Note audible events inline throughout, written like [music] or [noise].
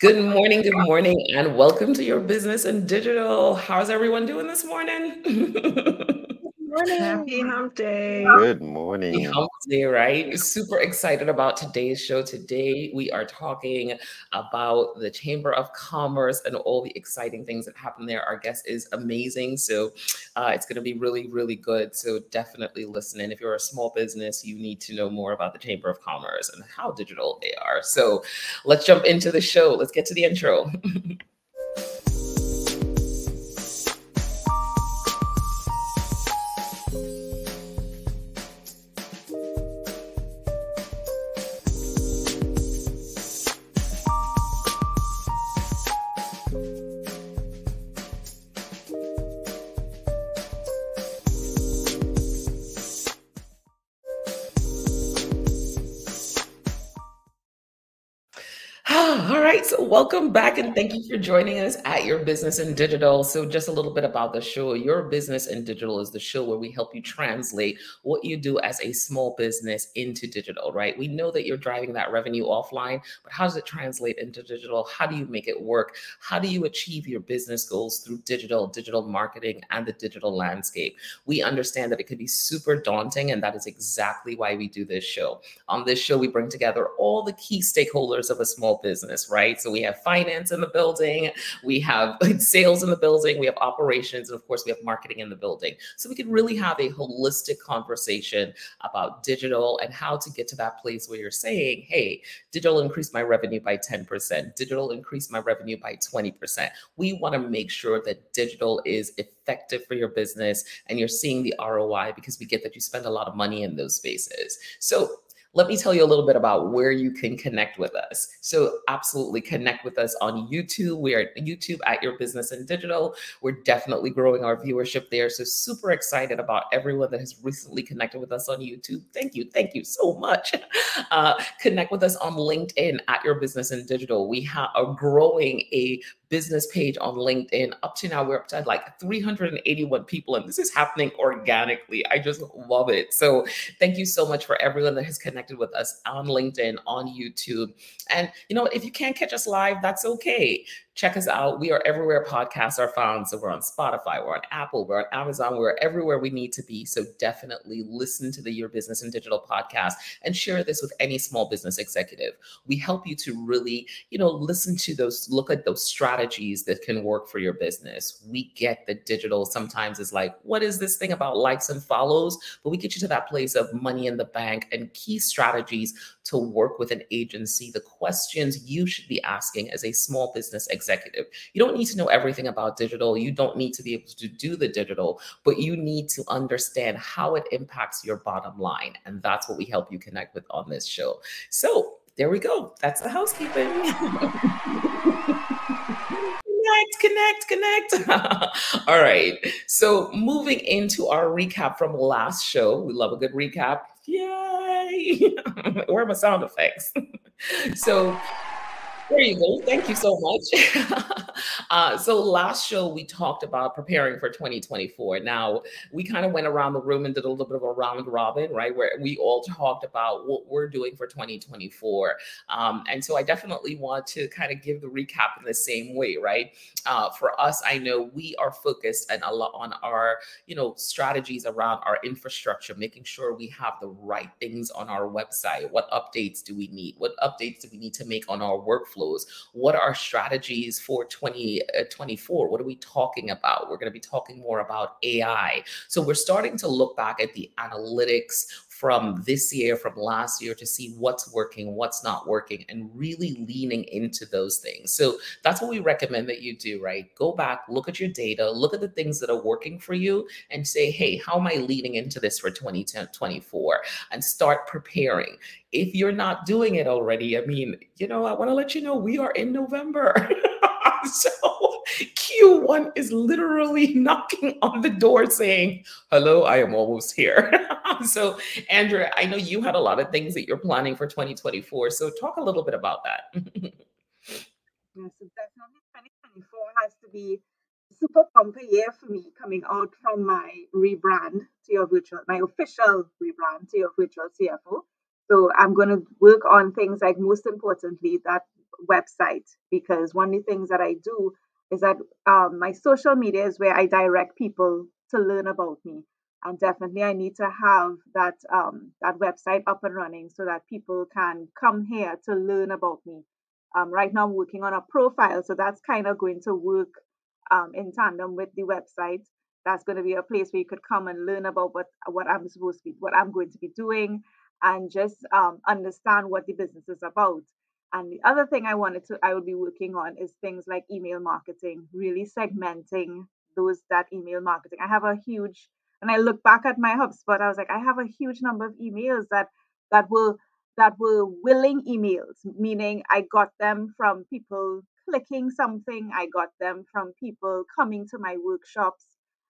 Good morning, good morning, and welcome to your business and digital. How's everyone doing this morning? [laughs] morning. Happy hump day. Good Happy morning. hump day, right? Super excited about today's show. Today, we are talking about the Chamber of Commerce and all the exciting things that happen there. Our guest is amazing. So, uh, it's going to be really, really good. So, definitely listen in. If you're a small business, you need to know more about the Chamber of Commerce and how digital they are. So, let's jump into the show. Let's get to the intro. [laughs] welcome back and thank you for joining us at Your Business in Digital. So, just a little bit about the show. Your Business in Digital is the show where we help you translate what you do as a small business into digital, right? We know that you're driving that revenue offline, but how does it translate into digital? How do you make it work? How do you achieve your business goals through digital, digital marketing, and the digital landscape? We understand that it can be super daunting, and that is exactly why we do this show. On this show, we bring together all the key stakeholders of a small business, right? So we have finance in the building, we have [laughs] sales in the building, we have operations, and of course, we have marketing in the building. So we can really have a holistic conversation about digital and how to get to that place where you're saying, hey, digital increased my revenue by 10%, digital increased my revenue by 20%. We want to make sure that digital is effective for your business and you're seeing the ROI because we get that you spend a lot of money in those spaces. So let me tell you a little bit about where you can connect with us. So, absolutely connect with us on YouTube. We are YouTube at Your Business and Digital. We're definitely growing our viewership there. So, super excited about everyone that has recently connected with us on YouTube. Thank you. Thank you so much. [laughs] Uh, connect with us on LinkedIn at Your Business and Digital. We have are growing a business page on LinkedIn. Up to now, we're up to like 381 people, and this is happening organically. I just love it. So, thank you so much for everyone that has connected with us on LinkedIn, on YouTube. And, you know, if you can't catch us live, that's okay. Check us out. We are everywhere podcasts are found. So, we're on Spotify, we're on Apple, we're on Amazon, we're everywhere we need to be. So, definitely listen to the Your Business and Digital podcast and share this with any small business executive. We help you to really, you know, listen to those, look at those strategies that can work for your business. We get the digital sometimes is like, what is this thing about likes and follows? But we get you to that place of money in the bank and key strategies to work with an agency, the questions you should be asking as a small business executive. You don't need to know everything about digital. You don't need to be able to do the digital, but you need to understand how it impacts your bottom line. And that's what we help you connect with on this show. So, there we go. That's the housekeeping. connect, connect, connect. [laughs] All right. So moving into our recap from last show, we love a good recap. Yay! Where are my sound effects? [laughs] so there you go. Thank you so much. [laughs] uh, so last show we talked about preparing for 2024. Now we kind of went around the room and did a little bit of a round robin, right? Where we all talked about what we're doing for 2024. Um, and so I definitely want to kind of give the recap in the same way, right? Uh, for us, I know we are focused and a lot on our, you know, strategies around our infrastructure, making sure we have the right things on our website. What updates do we need? What updates do we need to make on our workflow? Workflows. What are strategies for 2024? Uh, what are we talking about? We're going to be talking more about AI. So we're starting to look back at the analytics from this year, from last year to see what's working, what's not working, and really leaning into those things. So that's what we recommend that you do, right? Go back, look at your data, look at the things that are working for you, and say, hey, how am I leaning into this for 2024? And start preparing. If you're not doing it already, I mean, you know, I want to let you know we are in November. [laughs] [laughs] so Q1 is literally [laughs] knocking on the door saying, Hello, I am almost here. [laughs] so, Andrea, I know you had a lot of things that you're planning for 2024. So, talk a little bit about that. yes, so definitely 2024 has to be super bumper year for me coming out from my rebrand to your virtual, my official rebrand to your virtual CFO. So I'm going to work on things like, most importantly, that website, because one of the things that I do is that um, my social media is where I direct people to learn about me. And definitely, I need to have that um, that website up and running so that people can come here to learn about me. Um, right now, I'm working on a profile, so that's kind of going to work um, in tandem with the website. That's going to be a place where you could come and learn about what what I'm supposed to be, what I'm going to be doing, and just um, understand what the business is about. And the other thing I wanted to, I will be working on is things like email marketing, really segmenting those that email marketing. I have a huge, and I look back at my HubSpot, I was like, I have a huge number of emails that that were that were willing emails, meaning I got them from people clicking something, I got them from people coming to my workshops.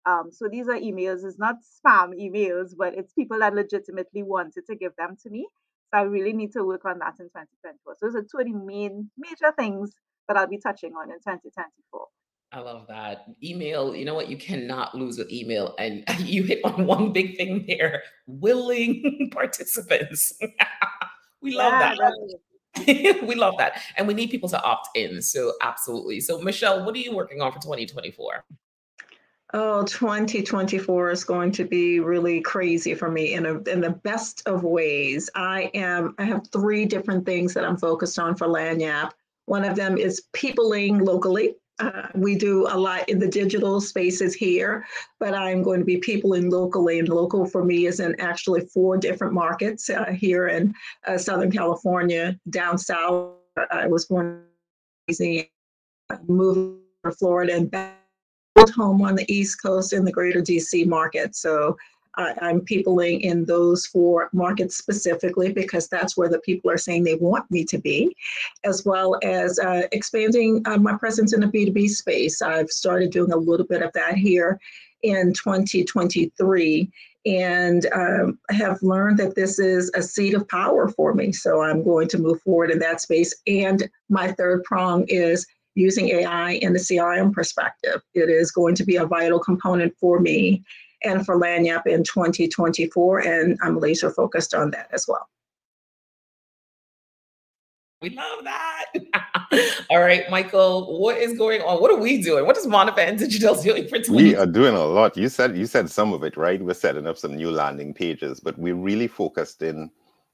Um, so these are emails, it's not spam emails, but it's people that legitimately wanted to give them to me. So I really need to work on that in 2024. So those are two of the main major things that I'll be touching on in 2024. I love that. Email, you know what? You cannot lose with email. And [laughs] you hit on one big thing there willing [laughs] participants. [laughs] we love yeah, that. we love that. And we need people to opt in. So, absolutely. So, Michelle, what are you working on for 2024? Oh, 2024 is going to be really crazy for me in a, in the best of ways. I am I have three different things that I'm focused on for Lagniappe. One of them is peopling locally. Uh, we do a lot in the digital spaces here, but I'm going to be peopling locally. And local for me is in actually four different markets uh, here in uh, Southern California, down south. I was born in moved to Florida and back home on the East Coast in the greater DC market. So I'm peopling in those four markets specifically because that's where the people are saying they want me to be, as well as uh, expanding uh, my presence in the B2B space. I've started doing a little bit of that here in 2023 and um, have learned that this is a seat of power for me. So I'm going to move forward in that space. And my third prong is using AI in the CRM perspective. It is going to be a vital component for me and for Lagniappe in 2024, and I'm laser focused on that as well. We love that. [laughs] All right, Michael, what is going on? What are we doing? What is Monovan Digital doing for 20? We are doing a lot. You said you said some of it, right? We're setting up some new landing pages, but we're really focused in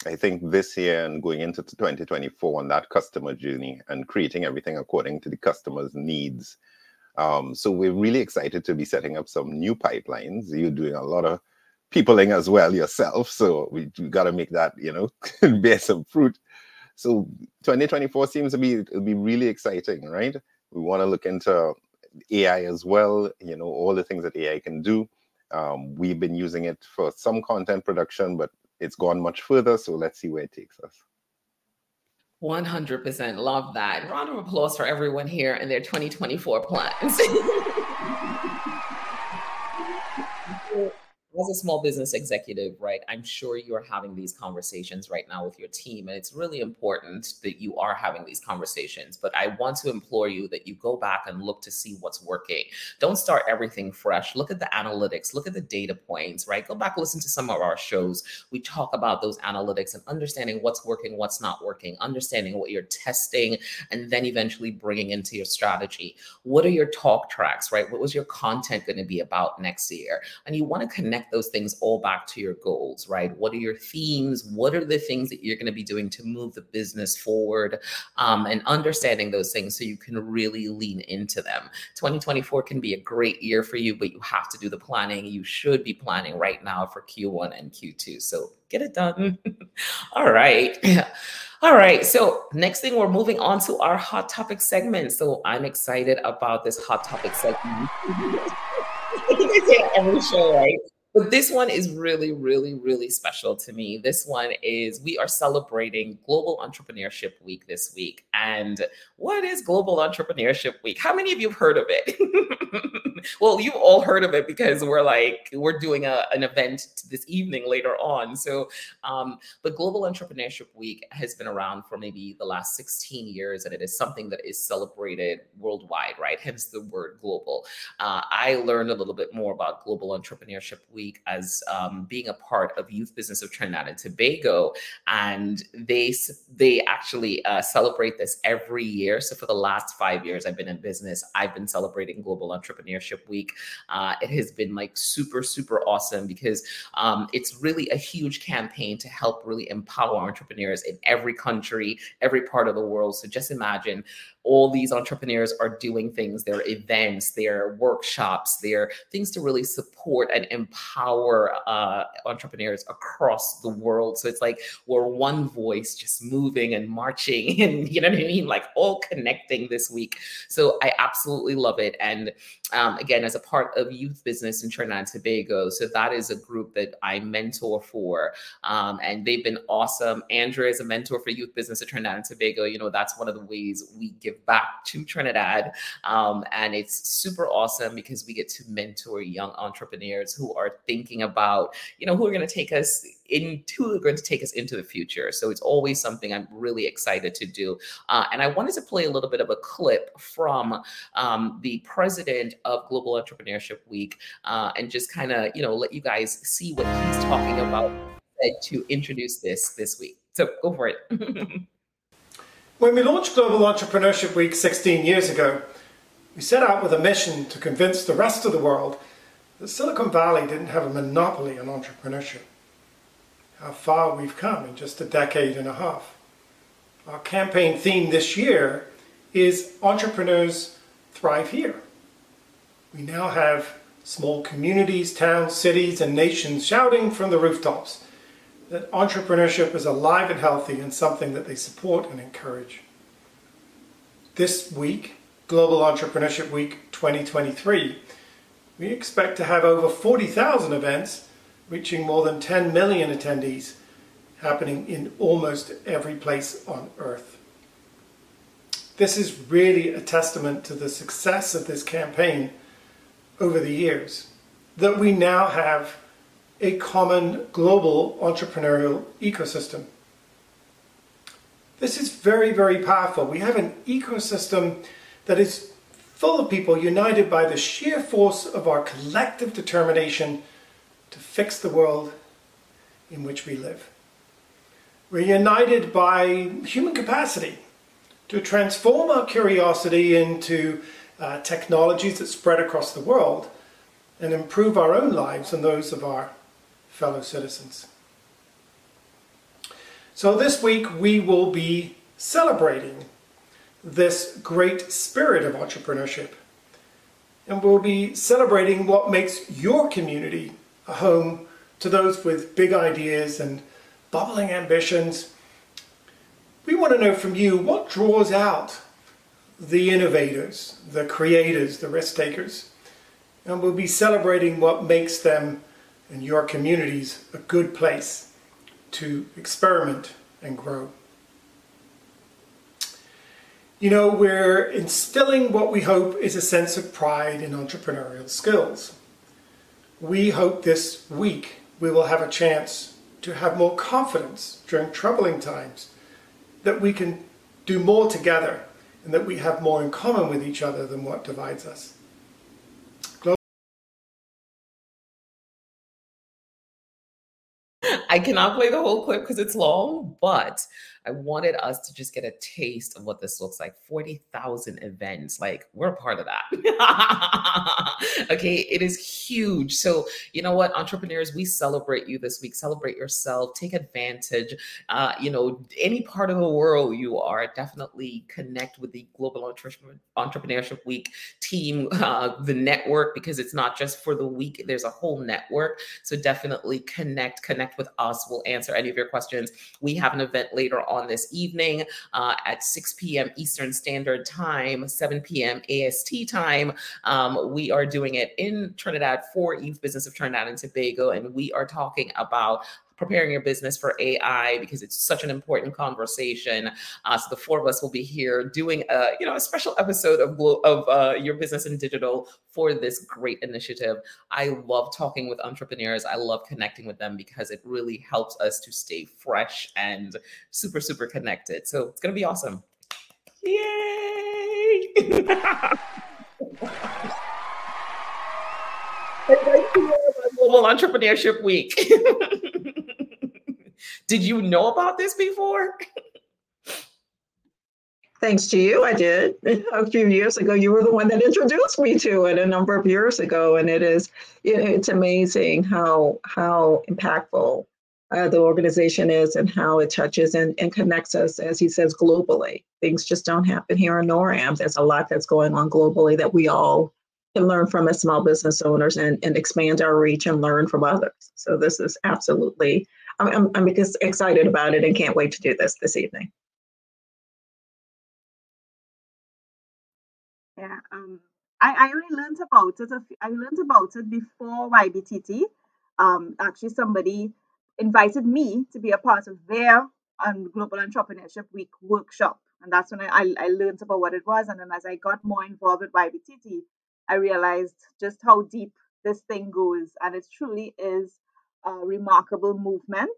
I think this year and going into 2024 on that customer journey and creating everything according to the customer's needs. Um, so we're really excited to be setting up some new pipelines. You're doing a lot of peopling as well yourself, so we, we got to make that you know [laughs] bear some fruit. So 2024 seems to be it'll be really exciting, right? We want to look into AI as well. You know all the things that AI can do. Um, we've been using it for some content production, but it's gone much further. So let's see where it takes us. 100% love that. Round of applause for everyone here and their 2024 plans. [laughs] as a small business executive, right, I'm sure you're having these conversations right now with your team. And it's really important that you are having these conversations. But I want to implore you that you go back and look to see what's working. Don't start everything fresh. Look at the analytics, look at the data points, right? Go back, listen to some of our shows. We talk about those analytics and understanding what's working, what's not working, understanding what you're testing, and then eventually bringing into your strategy. What are your talk tracks, right? What was your content going to be about next year? And you want to connect connect those things all back to your goals, right? What are your themes? What are the things that you're going to be doing to move the business forward? Um, and understanding those things so you can really lean into them. 2024 can be a great year for you, but you have to do the planning. You should be planning right now for Q1 and Q2. So get it done. [laughs] all right. [clears throat] All right. So next thing, we're moving on to our hot topic segment. So I'm excited about this hot topic segment. [laughs] every show, right? But this one is really, really, really special to me. This one is we are celebrating Global Entrepreneurship Week this week. And what is Global Entrepreneurship Week? How many of you have heard of it? [laughs] well, you've all heard of it because we're like we're doing a, an event this evening later on. So, um, Global Entrepreneurship Week has been around for maybe the last 16 years, and it is something that is celebrated worldwide, right? Hence the word global. Uh, I learned a little bit more about Global Entrepreneurship Week as um, being a part of Youth Business of Trinidad and Tobago, and they they actually uh, celebrate this every year. So for the last five years I've been in business, I've been celebrating Global Entrepreneurship Week. Uh, it has been like super super awesome because um, it's really a huge campaign to help really empower entrepreneurs in every country, every part of the world. So just imagine all these entrepreneurs are doing things, their events, their workshops, their things to really support and empower uh, entrepreneurs across the world. So it's like we're one voice just moving and marching [laughs] and you know what I mean? Like all connecting this week. So I absolutely love it. And um, again, as a part of youth business in Trinidad and Tobago. So that is a group that I mentor for. Um, and they've been awesome. Andrea is a mentor for youth business in Trinidad and Tobago. You know, that's one of the ways we give give back to Trinidad. Um, and it's super awesome because we get to mentor young entrepreneurs who are thinking about, you know, who are going to take us into who are going to take us into the future. So it's always something I'm really excited to do. Uh, and I wanted to play a little bit of a clip from um, the president of Global Entrepreneurship Week uh, and just kind of, you know, let you guys see what he's talking about to introduce this this week. So go for it. [laughs] When we launched Global Entrepreneurship Week 16 years ago, we set out with a mission to convince the rest of the world that Silicon Valley didn't have a monopoly on entrepreneurship. How far we've come in just a decade and a half. Our campaign theme this year is Entrepreneurs Thrive Here. We now have small communities, towns, cities, and nations shouting from the rooftops that entrepreneurship is alive and healthy and something that they support and encourage. This week, Global Entrepreneurship Week 2023, we expect to have over 40,000 events reaching more than 10 million attendees happening in almost every place on earth. This is really a testament to the success of this campaign over the years, that we now have a common global entrepreneurial ecosystem. This is very, very powerful. We have an ecosystem that is full of people united by the sheer force of our collective determination to fix the world in which we live. We're united by human capacity to transform our curiosity into uh, technologies that spread across the world and improve our own lives and those of our fellow citizens. So this week we will be celebrating this great spirit of entrepreneurship. And we'll be celebrating what makes your community a home to those with big ideas and bubbling ambitions. We want to know from you what draws out the innovators, the creators, the risk takers. And we'll be celebrating what makes them and your communities a good place to experiment and grow. You know, we're instilling what we hope is a sense of pride in entrepreneurial skills. We hope this week we will have a chance to have more confidence during troubling times, that we can do more together, and that we have more in common with each other than what divides us. I cannot play the whole clip because it's long, but I wanted us to just get a taste of what this looks like 40,000 events. Like, we're a part of that. [laughs] okay, it is huge. So, you know what, entrepreneurs, we celebrate you this week. Celebrate yourself, take advantage. Uh, you know, any part of the world you are, definitely connect with the Global Entrepreneurship Week team, [laughs] uh, the network, because it's not just for the week, there's a whole network. So, definitely connect, connect with us. We'll answer any of your questions. We have an event later on this evening uh, at 6 p.m. Eastern Standard Time, 7 p.m. AST time. Um, we are doing it in Trinidad for Youth Business of Trinidad and Tobago, and we are talking about preparing your business for AI because it's such an important conversation. Uh, so the four of us will be here doing a you know a special episode of of uh, your business in digital for this great initiative. I love talking with entrepreneurs. I love connecting with them because it really helps us to stay fresh and super super connected. So it's gonna be awesome. Yay! [laughs] Global Entrepreneurship Week. [laughs] did you know about this before? Thanks to you, I did. [laughs] A few years ago, you were the one that introduced me to it a number of years ago, and it is it's amazing how how impactful uh, the organization is and how it touches and, and connects us, as he says, globally. Things just don't happen here in NORAM. There's a lot that's going on globally that we all can learn from as small business owners and, and expand our reach and learn from others. So this is absolutely, I'm, I'm, I'm excited about it and can't wait to do this this evening. Yeah, um, I, I only learned about it. I learned about it before YBTT. Um, actually, somebody invited me to be a part of their um, Global Entrepreneurship Week workshop. And that's when I, I, I learned about what it was. And then as I got more involved with YBTT, I realized just how deep this thing goes. And it truly is a remarkable movement.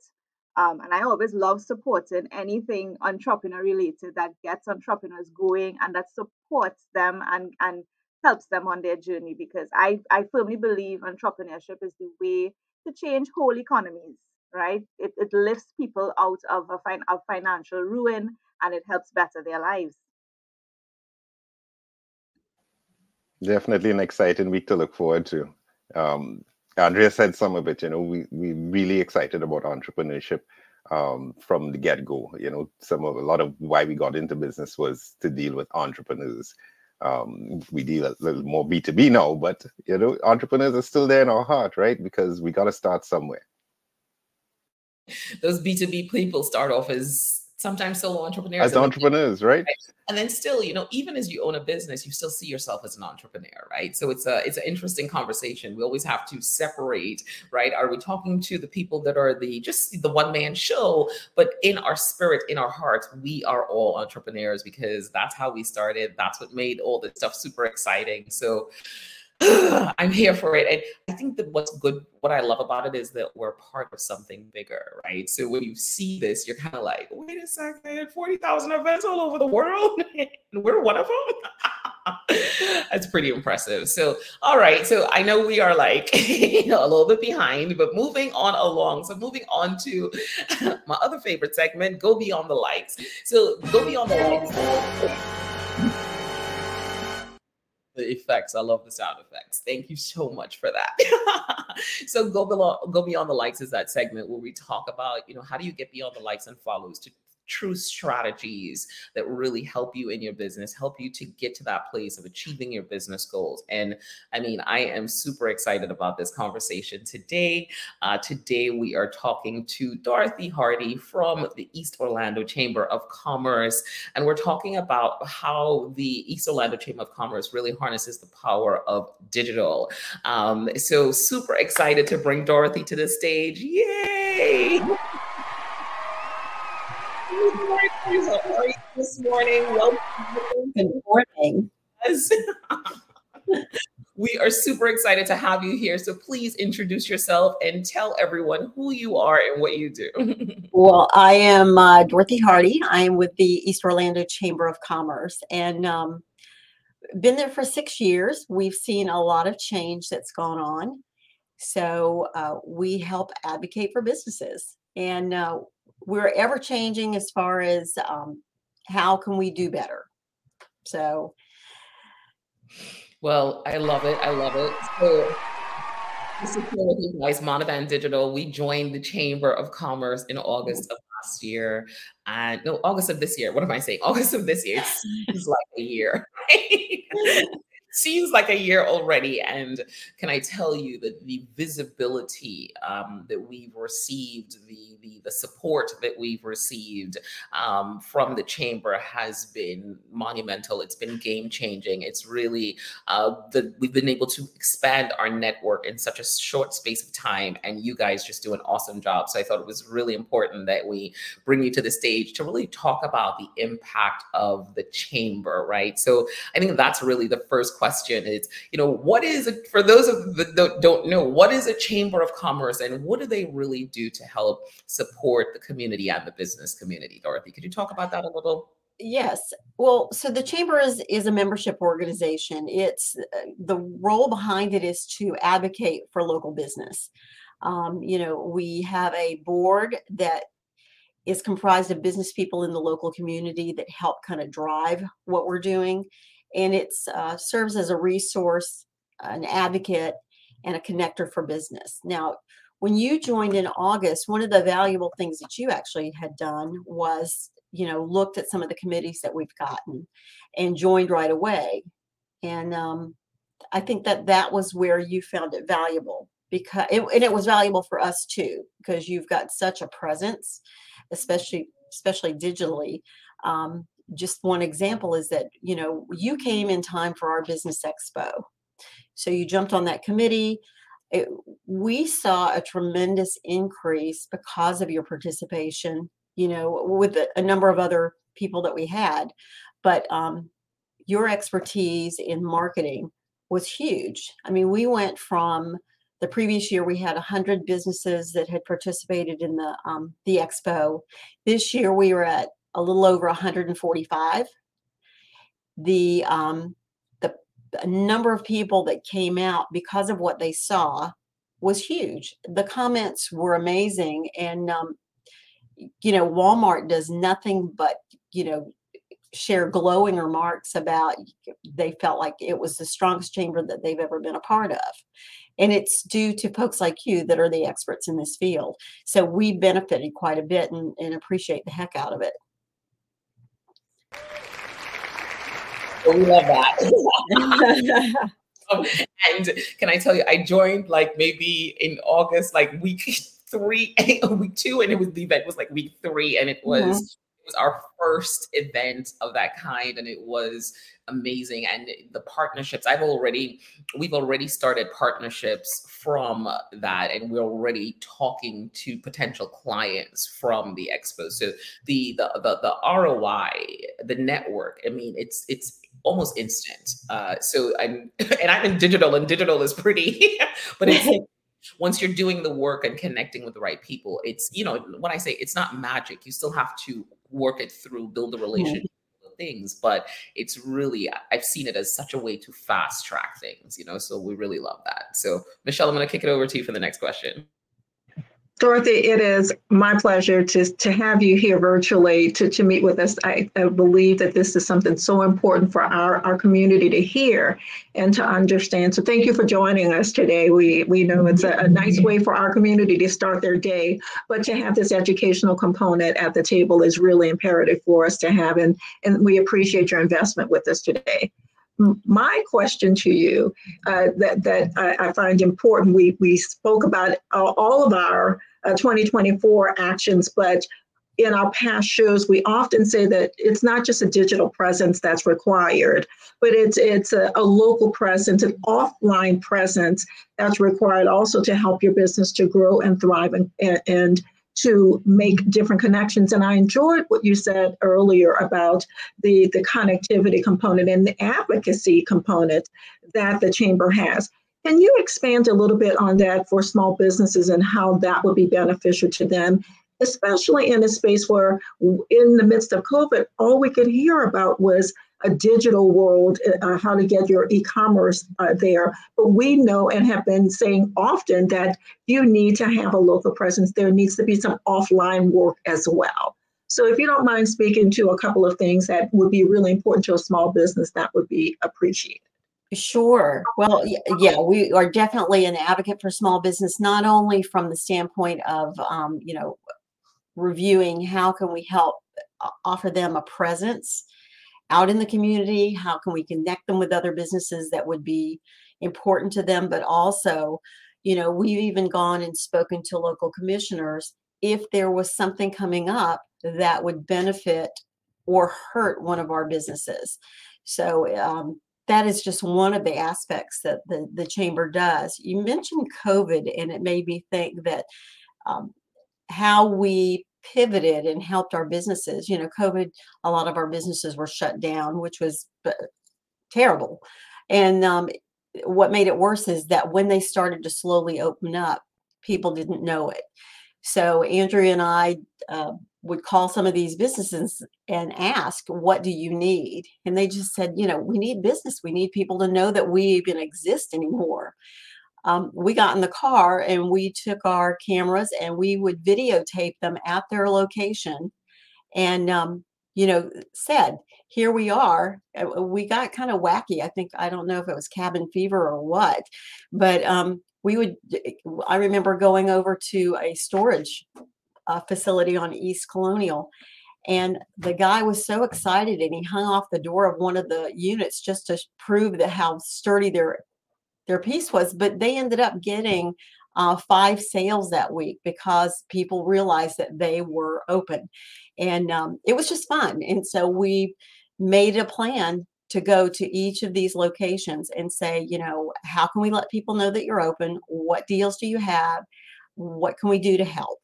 Um, and I always love supporting anything entrepreneur related that gets entrepreneurs going and that supports them and, and helps them on their journey because I, I firmly believe entrepreneurship is the way to change whole economies right? It, it lifts people out of a fin- of financial ruin and it helps better their lives. Definitely an exciting week to look forward to. Um, Andrea said some of it. You know, we we really excited about entrepreneurship um, from the get go. You know, some of a lot of why we got into business was to deal with entrepreneurs. Um, we deal a little more B two B now, but you know, entrepreneurs are still there in our heart, right? Because we got to start somewhere those B2B people start off as sometimes solo entrepreneurs. As entrepreneurs, right? right? And then still, you know, even as you own a business, you still see yourself as an entrepreneur, right? So it's a it's an interesting conversation. We always have to separate, right? Are we talking to the people that are the just the one man show, but in our spirit, in our hearts, we are all entrepreneurs because that's how we started. That's what made all this stuff super exciting. So [gasps] I'm here for it. And I think that what's good, what I love about it is that we're part of something bigger, right? So when you see this, you're kind of like, wait a second, 40,000 events all over the world, [laughs] and we're one of them. [laughs] That's pretty impressive. So, all right. So I know we are like [laughs] you know, a little bit behind, but moving on along. So moving on to my other favorite segment, go beyond the Likes. So go beyond the likes the effects. I love the sound effects. Thank you so much for that. [laughs] so go below, go beyond the likes is that segment where we talk about, you know, how do you get beyond the likes and follows to true strategies that really help you in your business, help you to get to that place of achieving your business goals. And I mean, I am super excited about this conversation today. Uh, today, we are talking to Dorothy Hardee from the East Orlando Chamber of Commerce. And we're talking about how the East Orlando Chamber of Commerce really harnesses the power of digital. Um, so, super excited to bring Dorothy to the stage. Yay! Morning. How are you this morning? Welcome. Good morning. we are super excited to have you here. So please introduce yourself and tell everyone who you are and what you do. well, I am uh, Dorothy Hardee. I am with the East Orlando Chamber of Commerce and um, been there for six years. We've seen a lot of change that's gone on. So uh, we help advocate for businesses. And uh, we're ever changing as far as um, how can we do better. So, well, I love it. I love it. So, this is with Digital. We joined the Chamber of Commerce in August of last year, and no, August of this year. What am I saying? August of this year. It's like a year. [laughs] seems like a year already. And can I tell you that the visibility um, that we've received, the, the, the support that we've received um, from the chamber has been monumental. It's been game changing. It's really uh, the, we've been able to expand our network in such a short space of time, and you guys just do an awesome job. So I thought it was really important that we bring you to the stage to really talk about the impact of the chamber, right? So I think that's really the first question is, you know, what is for those of that don't know, what is a chamber of commerce and what do they really do to help support the community and the business community? Dorothy, could you talk about that a little? Yes. Well, so the chamber is is a membership organization. It's uh, the role behind it is to advocate for local business. Um, you know, we have a board that is comprised of business people in the local community that help kind of drive what we're doing and it uh, serves as a resource an advocate and a connector for business now when you joined in august one of the valuable things that you actually had done was you know looked at some of the committees that we've gotten and joined right away and um, i think that that was where you found it valuable because it, and it was valuable for us too because you've got such a presence especially especially digitally. Um, just one example is that you know you came in time for our business expo, so you jumped on that committee. It, we saw a tremendous increase because of your participation. You know, with a, a number of other people that we had, but um, your expertise in marketing was huge. I mean, we went from the previous year, we had 100 businesses that had participated in the um, the expo. This year, we were at a little over 145. The um, the number of people that came out because of what they saw was huge. The comments were amazing, and um, you know, Walmart does nothing but you know share glowing remarks about they felt like it was the strongest chamber that they've ever been a part of and it's due to folks like you that are the experts in this field. So we benefited quite a bit and, and appreciate the heck out of it. We love that. um, [laughs] and can I tell you, I joined like maybe in August, like week [laughs] three, [laughs] week two, and it was the event was like week three, and it was mm-hmm. Was our first event of that kind, and it was amazing and the partnerships i've already we've already started partnerships from that and we're already talking to potential clients from the expo. So the the the, the roi the network i mean it's it's almost instant. Uh so i'm [laughs] and i'm in digital and digital is pretty [laughs] but it's [laughs] once you're doing the work and connecting with the right people it's you know when i say it's not magic you still have to work it through build a mm-hmm. relationship things, but it's really, I've seen it as such a way to fast track things, you know, so we really love that. So, Michelle, I'm going to kick it over to you for the next question. Dorothy, it is my pleasure to, to have you here virtually to, to meet with us. I, I, believe that this is something so important for our, our community to hear and to understand. So thank you for joining us today. We, we know it's a, a nice way for our community to start their day, but to have this educational component at the table is really imperative for us to have. And, and we appreciate your investment with us today my question to you uh, that that I, I, find important. We we spoke about all of our uh, 2024 actions, but in our past shows, we often say that it's not just a digital presence that's required, but it's it's a, a local presence, an offline presence that's required also to help your business to grow and thrive and, and to make different connections. And I enjoyed what you said earlier about the, the connectivity component and the advocacy component that the chamber has. Can you expand a little bit on that for small businesses and how that would be beneficial to them, especially in a space where, in the midst of COVID, all we could hear about was a digital world, uh, how to get your e-commerce uh, there. But we know and have been saying often that you need to have a local presence. There needs to be some offline work as well. So if you don't mind speaking to a couple of things that would be really important to a small business, that would be appreciated. Sure. Well, yeah, we are definitely an advocate for small business, not only from the standpoint of, um, you know, reviewing how can we help uh, offer them a presence out in the community? How can we connect them with other businesses that would be important to them? But also, you know, we've even gone and spoken to local commissioners if there was something coming up that would benefit or hurt one of our businesses. So um, that is just one of the aspects that the, the chamber does. You mentioned COVID, and it made me think that um, how we pivoted and helped our businesses. You know, COVID, a lot of our businesses were shut down, which was uh, terrible. And um, what made it worse is that when they started to slowly open up, people didn't know it. So Andrea and I uh, would call some of these businesses and ask, "What do you need?" And they just said, "You know, we need business. We need people to know that we even exist anymore." Um, we got in the car and we took our cameras and we would videotape them at their location, and um, you know, said, "Here we are." We got kind of wacky. I think I don't know if it was cabin fever or what, but um, we would i remember going over to a storage uh, facility on east colonial and the guy was so excited and he hung off the door of one of the units just to prove that how sturdy their their piece was but they ended up getting uh, five sales that week because people realized that they were open and um, it was just fun and so we made a plan to go to each of these locations and say, you know, how can we let people know that you're open? What deals do you have? What can we do to help?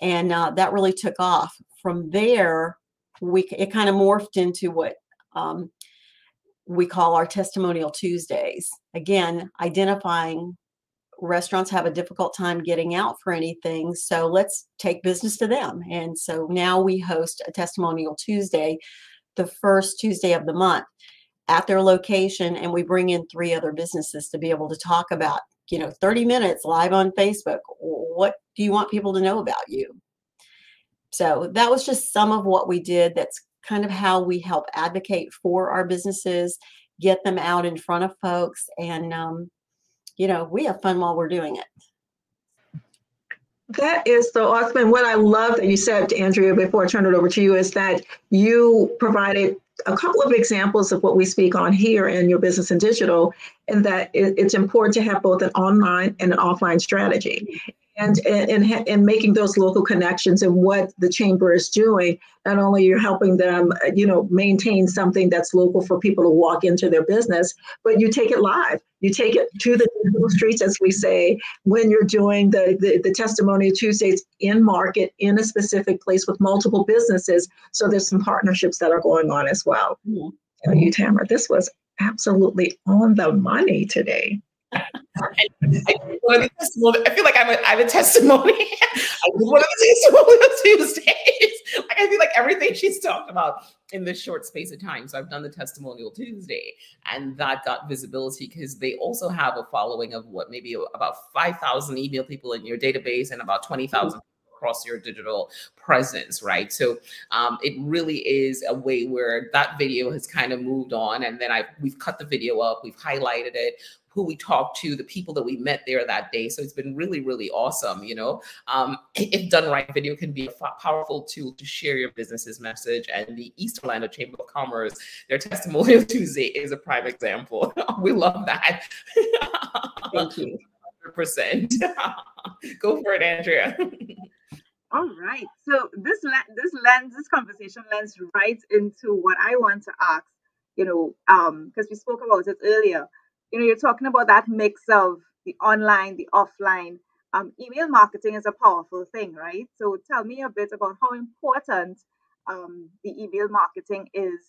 And uh, that really took off. From there, we it kind of morphed into what um, we call our testimonial Tuesdays. Again, identifying restaurants have a difficult time getting out for anything. So let's take business to them. And so now we host a testimonial Tuesday the first Tuesday of the month at their location and we bring in three other businesses to be able to talk about you know 30 minutes live on facebook what do you want people to know about you so that was just some of what we did that's kind of how we help advocate for our businesses get them out in front of folks and um, you know we have fun while we're doing it that is so awesome. And what I love that you said, Andrea, before I turn it over to you, is that you provided a couple of examples of what we speak on here in your business and digital, and that it's important to have both an online and an offline strategy. And and and making those local connections and what the chamber is doing not only you're helping them you know maintain something that's local for people to walk into their business but you take it live. You take it to the streets as we say when you're doing the, the the testimony tuesdays in market in a specific place with multiple businesses. So there's some partnerships that are going on as well. Mm-hmm. you tamara. This was absolutely on the money today I, feel like I'm a, I'm a testimony. [laughs] I did one of the testimonial Tuesdays. [laughs] Like I feel like everything she's talked about in this short space of time. So I've done the testimonial Tuesday, and that got visibility because they also have a following of what maybe about five thousand email people in your database and about twenty thousand across your digital presence, right? So um, it really is a way where that video has kind of moved on, and then I we've cut the video up, we've highlighted it, who we talked to, the people that we met there that day. So it's been really, really awesome. You know, um, if done right, video can be a powerful tool to share your business's message. And the East Orlando Chamber of Commerce, their testimonial [laughs] Tuesday is a prime example. [laughs] we love that. Thank you. [laughs] 100%. Go for it, Andrea. All right. So this this lens, this conversation lends right into what I want to ask. You know, um, because we spoke about it earlier you know, you're talking about that mix of the online, the offline. Um, email marketing is a powerful thing, right? So tell me a bit about how important um, the email marketing is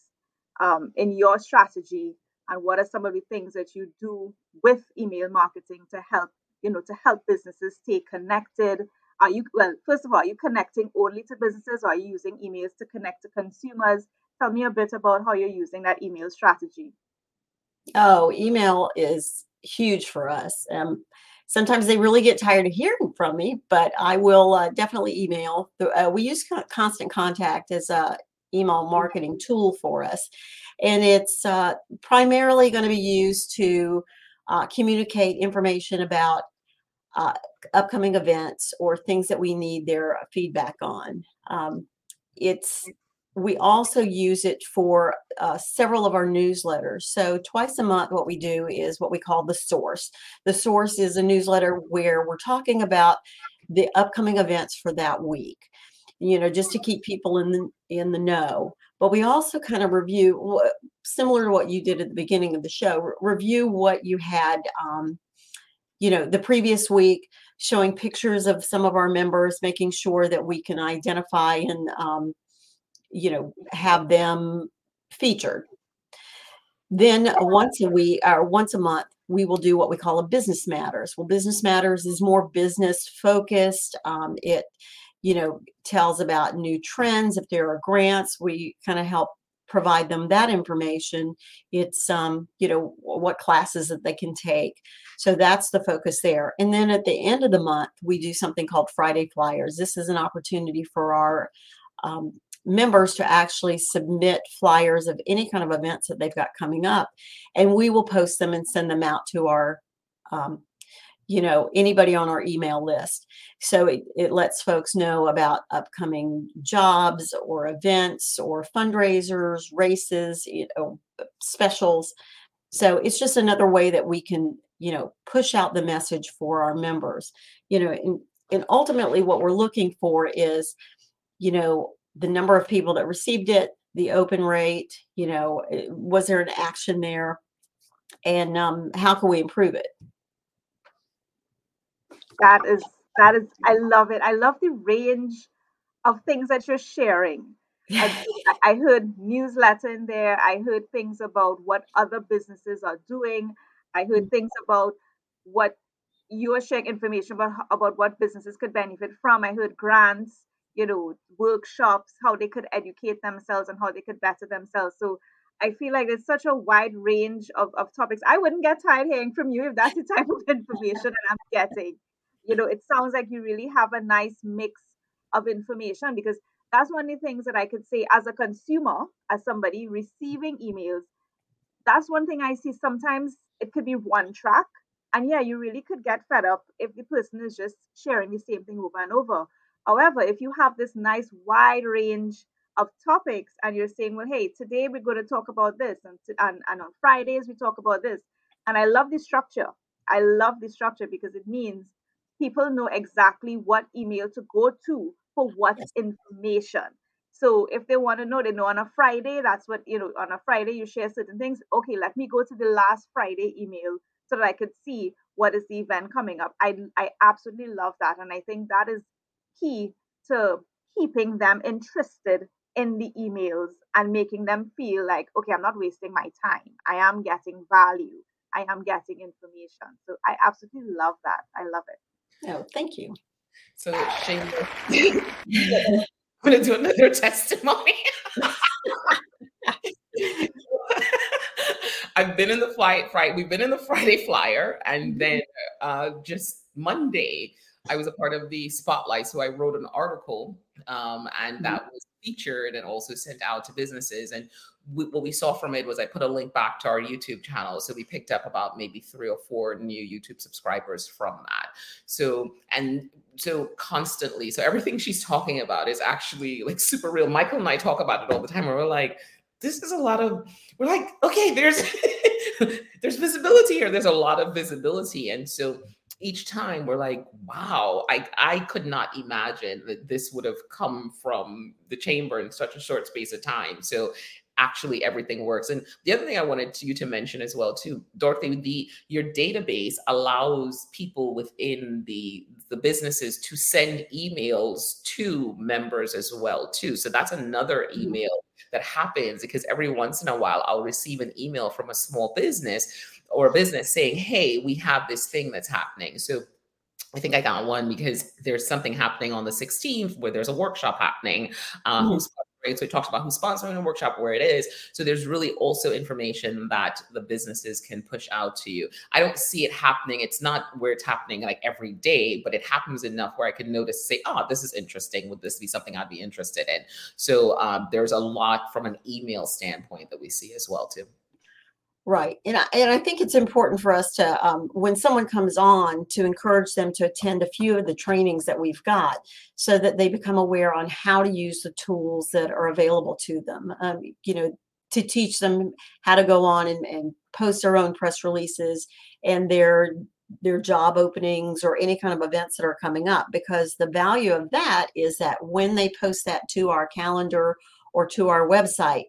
um, in your strategy, and what are some of the things that you do with email marketing to help, you know, to help businesses stay connected. Are you well? First of all, are you connecting only to businesses, or are you using emails to connect to consumers? Tell me a bit about how you're using that email strategy. Oh, email is huge for us. Um, sometimes they really get tired of hearing from me, but I will uh, definitely email. Uh, we use Constant Contact as a email marketing tool for us, and it's uh, primarily going to be used to uh, communicate information about uh, upcoming events or things that we need their feedback on. Um, it's we also use it for uh, several of our newsletters. So, twice a month, what we do is what we call the source. The source is a newsletter where we're talking about the upcoming events for that week, you know, just to keep people in the in the know. But we also kind of review, similar to what you did at the beginning of the show, re- review what you had, um, you know, the previous week, showing pictures of some of our members, making sure that we can identify and um, you know have them featured. Then once a week or once a month we will do what we call a business matters. Well business matters is more business focused um, it you know tells about new trends. If there are grants we kind of help provide them that information it's um you know what classes that they can take. So that's the focus there. And then at the end of the month we do something called friday flyers. This is an opportunity for our um, members to actually submit flyers of any kind of events that they've got coming up and we will post them and send them out to our um, you know anybody on our email list so it, it lets folks know about upcoming jobs or events or fundraisers races you know specials so it's just another way that we can you know push out the message for our members you know and, and ultimately what we're looking for is you know the number of people that received it, the open rate, you know, eh, was there an action there? And um, how can we improve it? That is, that is, I love it. I love the range of things that you're sharing. I, I heard newsletter in there. I heard things about what other businesses are doing. I heard things about what you are sharing information about about what businesses could benefit from. I heard grants you know, workshops, how they could educate themselves and how they could better themselves. So I feel like there's such a wide range of, of topics. I wouldn't get tired hearing from you if that's the type of [laughs] information that I'm getting. You know, it sounds like you really have a nice mix of information because that's one of the things that I could say as a consumer, as somebody receiving emails. That's one thing I see sometimes it could be one track. And yeah, you really could get fed up if the person is just sharing the same thing over and over. However, if you have this nice wide range of topics and you're saying, well, hey, today we're going to talk about this, and, and, and on Fridays we talk about this. And I love the structure. I love the structure because it means people know exactly what email to go to for what information. So if they want to know, they know on a Friday, that's what, you know, on a Friday you share certain things. Okay, let me go to the last Friday email so that I could see what is the event coming up. I, I absolutely love that. And I think that is key to keeping them interested in the emails and making them feel like, okay, I'm not wasting my time. I am getting value. I am getting information. So I absolutely love that. I love it. Oh, thank you. So Shane, I'm gonna do another [laughs] testimony. [laughs] I've been in the flight Friday. We've been in the Friday flyer, and mm-hmm. then uh, just Monday, I was a part of the spotlight. So I wrote an article um, and mm-hmm. that was featured and also sent out to businesses. And we, what we saw from it was I put a link back to our YouTube channel. So we picked up about maybe three or four new YouTube subscribers from that. So, and so constantly, so everything [laughs] she's talking about is actually like super real. Michael and I talk about it all the time. And we're like, this is a lot of, we're like, okay, there's, [laughs] there's visibility here. There's a lot of visibility. And so each time we're like, wow, I, I could not imagine that this would have come from the chamber in such a short space of time. So actually everything works. And the other thing I wanted to, you to mention as well too, Dorothy, the your database allows people within the the businesses to send emails to members as well too. So that's another mm-hmm. email that happens because every once in a while I'll receive an email from a small business or a business saying, hey, we have this thing that's happening. So I think I got one because there's something happening on the 16th where there's a workshop happening. Uh, mm-hmm. So we talked about who's sponsoring the workshop, where it is. So there's really also information that the businesses can push out to you. I don't see it happening. It's not where it's happening like every day, but it happens enough where I can notice, say, oh, this is interesting. Would this be something I'd be interested in? So um, there's a lot from an email standpoint that we see as well too. Right. And I, and I think it's important for us to, um, when someone comes on, to encourage them to attend a few of the trainings that we've got so that they become aware on how to use the tools that are available to them. Um, you know, to teach them how to go on and, and post their own press releases and their their job openings or any kind of events that are coming up because the value of that is that when they post that to our calendar or to our website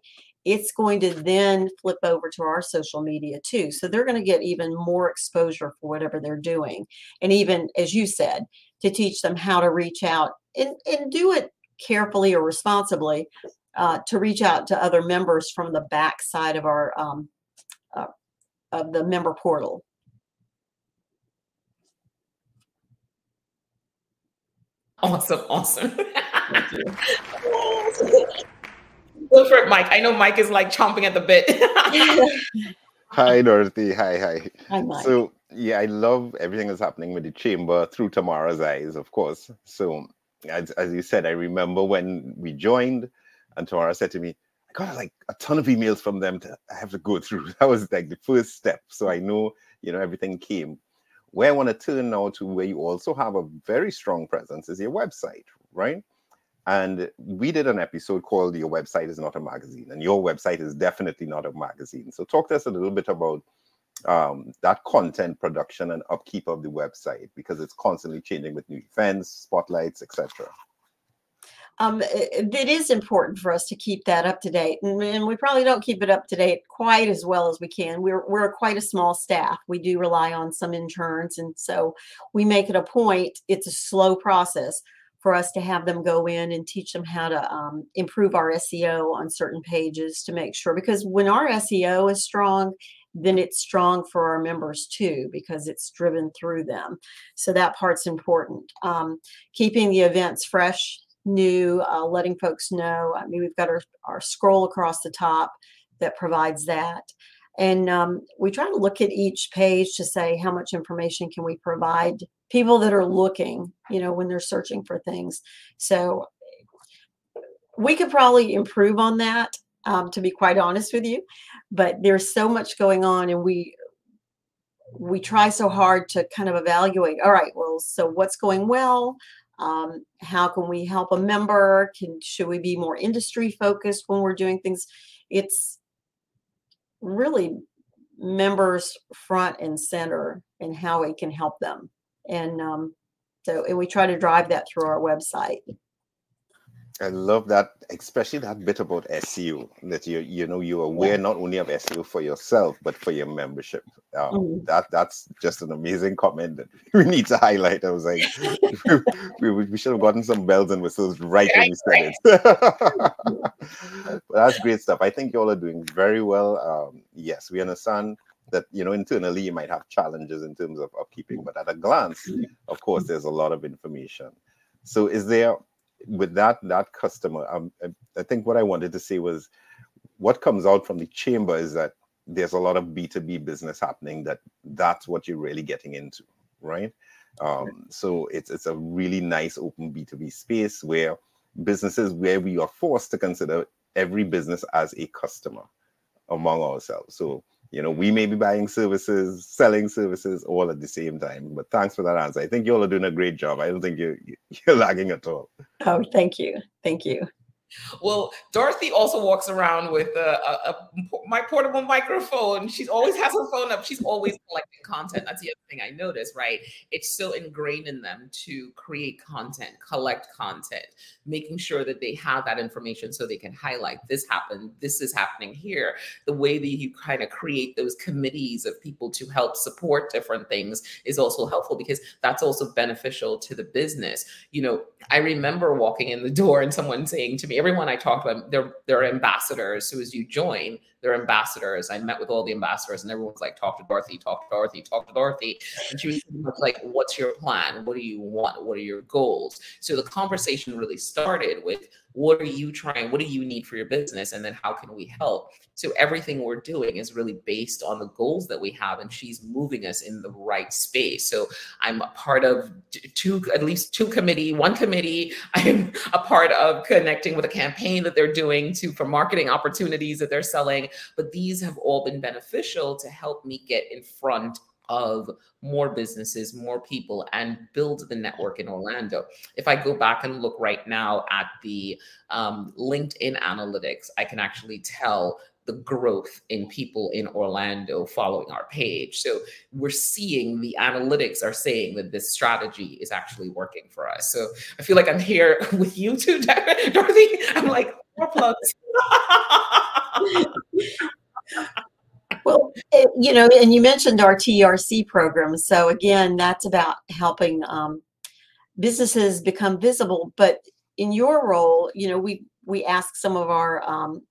it's going to then flip over to our social media too. So they're going to get even more exposure for whatever they're doing. And even, as you said, to teach them how to reach out and, and do it carefully or responsibly uh, to reach out to other members from the back side of our um, uh, of the member portal. Awesome, awesome. [laughs] Go for it, Mike. I know Mike is like chomping at the bit. [laughs] hi, Dorothy. Hi, hi. Hi, Mike. So, yeah, I love everything that's happening with the chamber through Tamara's eyes, of course. So, as, as you said, I remember when we joined, and Tamara said to me, I got like a ton of emails from them to I have to go through. [laughs] That was like the first step. So I know, you know, everything came. Where I want to turn now to where you also have a very strong presence is your website, right? And we did an episode called Your Website is Not a Magazine, and your website is definitely not a magazine. So, talk to us a little bit about um, that content production and upkeep of the website because it's constantly changing with new events, spotlights, etc. Um, it, it is important for us to keep that up to date, and, and, we probably don't keep it up to date quite as well as we can. We're we're quite a small staff. We do rely on some interns, and so we make it a point. It's a slow process for us to have them go in and teach them how to um, improve our SEO on certain pages to make sure because when our SEO is strong, then it's strong for our members too because it's driven through them. So that part's important. Um, keeping the events fresh, new, uh, letting folks know. I mean, we've got our, our scroll across the top that provides that. And um, we try to look at each page to say how much information can we provide people that are looking, you know, when they're searching for things. So we could probably improve on that, um, to be quite honest with you. But there's so much going on, and we we try so hard to kind of evaluate. All right, well, so what's going well? Um, how can we help a member? Can should we be more industry focused when we're doing things? It's really members front and center and how we can help them and um, so and we try to drive that through our website I love that, especially that bit about SEO. That you you know you're aware not only of SEO for yourself but for your membership. Um, mm-hmm. That that's just an amazing comment that [laughs] we need to highlight. I was like, [laughs] we, we, we, should have gotten some bells and whistles right when we said it. [laughs] but that's great stuff. I think you all are doing very well. Um, yes, we understand that you know internally you might have challenges in terms of upkeeping, but at a glance, of course, there's a lot of information. So is there with that that customer, um, I think what I wanted to say was what comes out from the chamber is that there's a lot of B2B business happening that that's what you're really getting into, right? Um, so it's it's a really nice open B2B space where businesses where we are forced to consider every business as a customer among ourselves. So you know, we may be buying services, selling services all at the same time. But thanks for that answer. I think you all are doing a great job. I don't think you're, [laughs] you're lagging at all. Oh, thank you. Thank you. Well, Dorothy also walks around with a, a, a, my portable microphone. She's always has her phone up. She's always collecting content. That's the other thing I noticed, right? It's so ingrained in them to create content, collect content, making sure that they have that information so they can highlight this happened, this is happening here. The way that you kind of create those committees of people to help support different things is also helpful because that's also beneficial to the business. You know, I remember walking in the door and someone saying to me, everyone I talked to, they're they're ambassadors. So as you join, they're ambassadors. I met with all the ambassadors, and everyone's like, "Talk to Dorothy, talk to Dorothy, talk to Dorothy." And she was like, "What's your plan? What do you want? What are your goals?" So the conversation really started with what are you trying what do you need for your business and then how can we help? So everything we're doing is really based on the goals that we have and she's moving us in the right space. So i'm a part of two at least two committee one committee. [laughs] I'm a part of connecting with a campaign that they're doing to for marketing opportunities that they're selling. But these have all been beneficial to help me get in front of more businesses, more people, and build the network in Orlando. If I go back and look right now at the um, LinkedIn analytics, I can actually tell the growth in people in Orlando following our page. So we're seeing the analytics are saying that this strategy is actually working for us. So I feel like I'm here [laughs] with you too, Dorothy. I'm like, more plugs. [laughs] well, it, you know, and you mentioned our TRC program. So again, that's about helping um, businesses become visible. But in your role, you know, we we ask some of our um,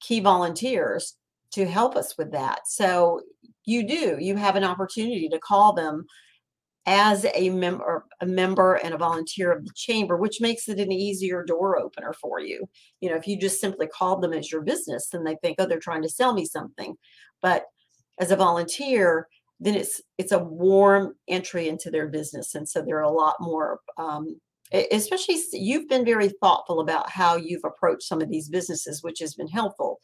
key volunteers to help us with that. So you do, you have an opportunity to call them as a member a member and a volunteer of the chamber which makes it an easier door opener for you you know if you just simply call them as your business then they think oh they're trying to sell me something but as a volunteer then it's it's a warm entry into their business and so they're a lot more um, especially you've been very thoughtful about how you've approached some of these businesses, which has been helpful.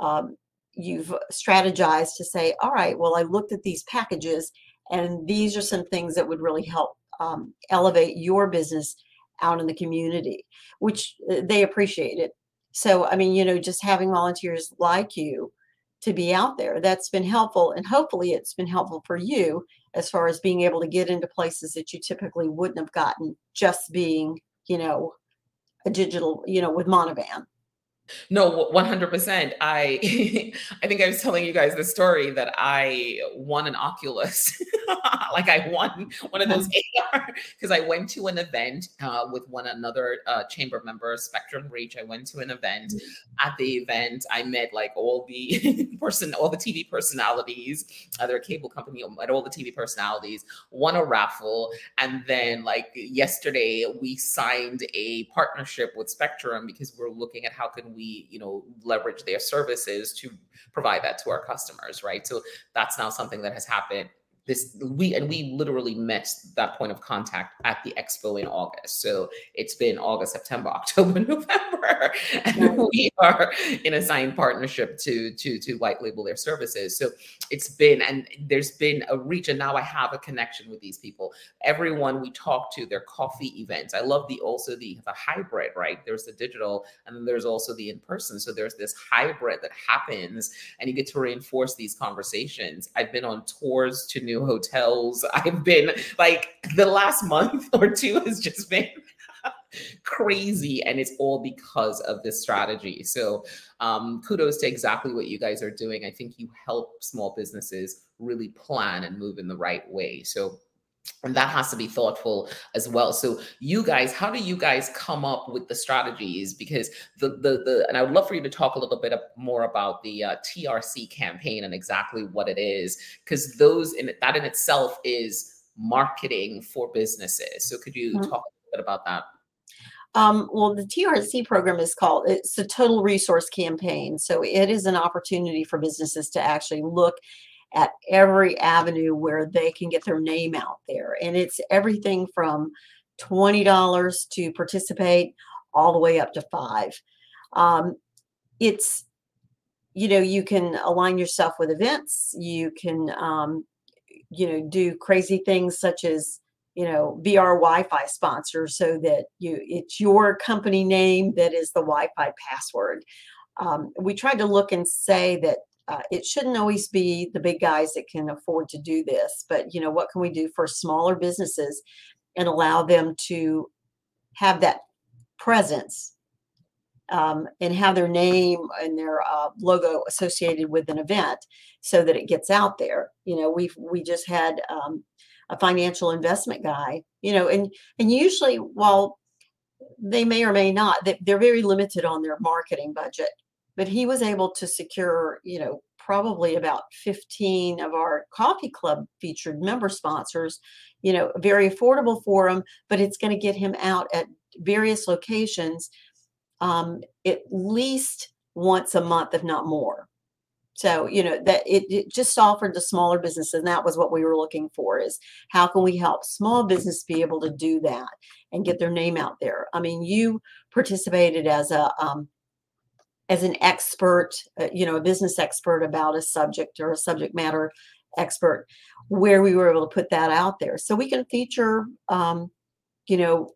Um, you've strategized to say, all right, well, I looked at these packages, and these are some things that would really help um, elevate your business out in the community, which uh, they appreciate it. So, I mean, you know, just having volunteers like you to be out there, that's been helpful. And hopefully, it's been helpful for you as far as being able to get into places that you typically wouldn't have gotten just being, you know, a digital, you know, with Monovan. No, 100%. I [laughs] I think I was telling you guys the story that I won an Oculus. [laughs] like I won one of those [laughs] AR because I went to an event uh, with one another uh, chamber member, Spectrum Reach. I went to an event. Mm-hmm. At the event, I met like all the person, all the TV personalities, other cable company, met all the TV personalities, won a raffle, and then like yesterday we signed a partnership with Spectrum because we're looking at how can we, you know, leverage their services to provide that to our customers, right? So that's now something that has happened this we and we literally met that point of contact at the expo in august. So it's been august september [laughs] october november. And [laughs] we are in a signed partnership to to to white label their services. So it's been and there's been a reach and now i have a connection with these people. Everyone we talk to their coffee events. I love the also the the hybrid right? There's the digital and then there's also the in person so there's this hybrid that happens and you get to reinforce these conversations. I've been on tours to new hotels. [laughs] I've been like the last month [laughs] or two has just been [laughs] crazy and it's all because of this strategy. So um, kudos to exactly what you guys are doing. I think you help small businesses really plan and move in the right way. So and that has to be thoughtful as well. So you guys how do you guys come up with the strategies? Because the the, the and i would love for you to talk a little bit more about the uh, trc campaign and exactly what it is. Because those in that in itself is marketing for businesses. So could you mm-hmm. talk a little bit about that? Um, well, the TRC program is called, it's a total resource campaign. So it is an opportunity for businesses to actually look at every avenue where they can get their name out there. And it's everything from $20 to participate all the way up to five. Um, it's, you know, you can align yourself with events. You can, um, you know, do crazy things such as, you know, be our Wi-Fi sponsor so that you it's your company name that is the Wi-Fi password. Um, we tried to look and say that uh, it shouldn't always be the big guys that can afford to do this but you know what can we do for smaller businesses and allow them to have that presence um, and have their name and their uh, logo associated with an event so that it gets out there? You know we've we just had um, a financial investment guy you know and and usually while they may or may not they're very limited on their marketing budget but he was able to secure, you know, probably about 15 of our coffee club featured member sponsors, you know, very affordable for him, but it's going to get him out at various locations um, at least once a month, if not more. So, you know, that it, it, just offered to smaller businesses. And that was what we were looking for is how can we help small business be able to do that and get their name out there? I mean, you participated as a um, as an expert, uh, you know, a business expert about a subject or a subject matter expert, where we were able to put that out there. So we can feature, um, you know,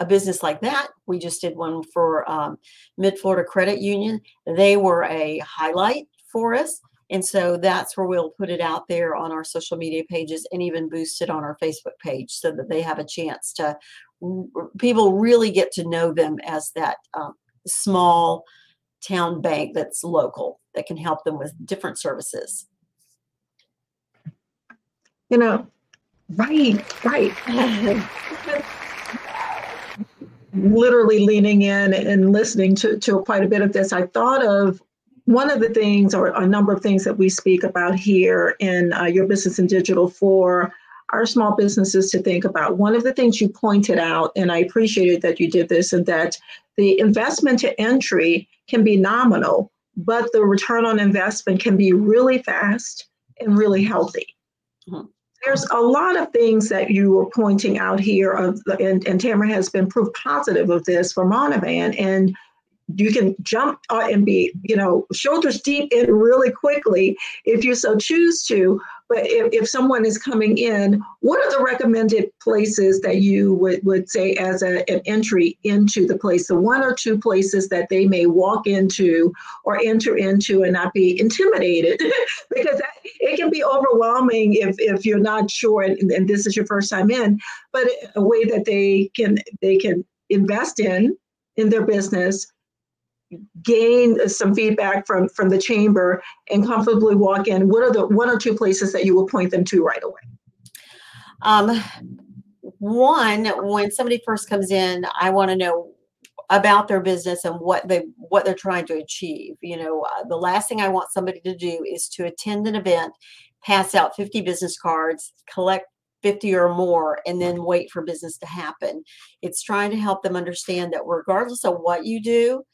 a business like that. We just did one for um, Mid Florida Credit Union. They were a highlight for us. And so that's where we'll put it out there on our social media pages and even boost it on our Facebook page so that they have a chance to, people really get to know them as that um, small town bank that's local that can help them with different services. You know, right, right. [laughs] Literally leaning in and listening to, to quite a bit of this, I thought of one of the things, or a number of things that we speak about here in uh, Your Business in Digital for our small businesses to think about. One of the things you pointed out, and I appreciated that you did this, and that the investment to entry can be nominal, but the return on investment can be really fast and really healthy. Mm-hmm. There's a lot of things that you were pointing out here, of, and, and Tamara has been proof positive of this for Monovan. And you can jump uh, and be, you know, shoulders deep in really quickly if you so choose to. But if, if someone is coming in, what are the recommended places that you would, would say as a, an entry into the place, the one or two places that they may walk into or enter into and not be intimidated? [laughs] because that, it can be overwhelming if, if you're not sure and, and this is your first time in, but a way that they can they can invest in in their business gain some feedback from from the chamber and comfortably walk in what are the one or two places that you will point them to right away? Um, one when somebody first comes in i want to know about their business and what they what they're trying to achieve you know uh, the last thing i want somebody to do is to attend an event pass out 50 business cards collect 50 or more and then wait for business to happen. It's trying to help them understand that regardless of what you do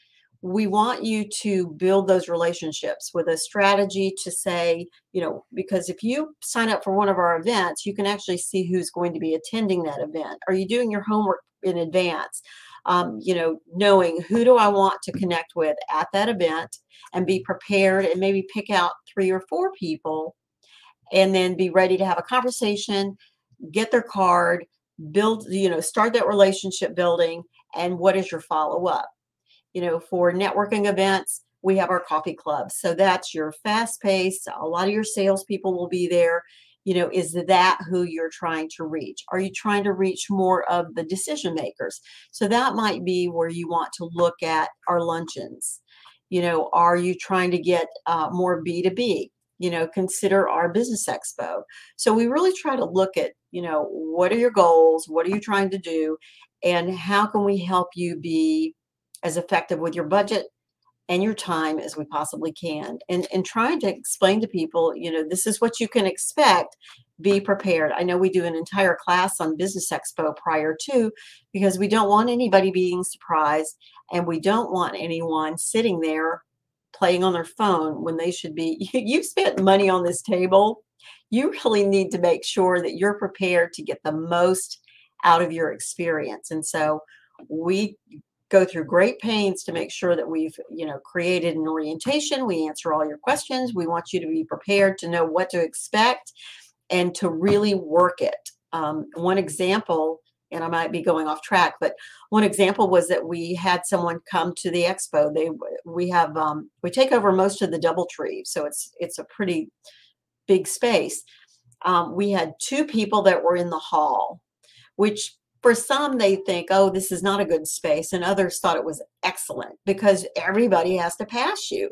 we want you to build those relationships with a strategy to say, you know, because if you sign up for one of our events, you can actually see who's going to be attending that event. Are you doing your homework in advance? Um, you know, knowing who do I want to connect with at that event and be prepared and maybe pick out three or four people and then be ready to have a conversation, get their card, build, you know, start that relationship building. And what is your follow up? You know, for networking events, we have our coffee club. So that's your fast pace. A lot of your salespeople will be there. You know, is that who you're trying to reach? Are you trying to reach more of the decision makers? So that might be where you want to look at our luncheons. You know, are you trying to get uh, more B2B? You know, consider our business expo. So we really try to look at, you know, what are your goals? What are you trying to do? And how can we help you be as effective with your budget and your time as we possibly can. And and trying to explain to people you know this is what you can expect be prepared. I know we do an entire class on business expo prior to because we don't want anybody being surprised and we don't want anyone sitting there playing on their phone when they should be. [laughs] You've spent money on this table. You really need to make sure that you're prepared to get the most out of your experience. And so we go through great pains to make sure that we've you know created an orientation. We answer all your questions. We want you to be prepared to know what to expect and to really work it. Um, one example and i might be going off track but one example was that we had someone come to the expo. They we have um, we take over most of the double DoubleTree so it's it's a pretty big space. Um, we had two people that were in the hall which for some they think oh this is not a good space and others thought it was excellent because everybody has to pass you.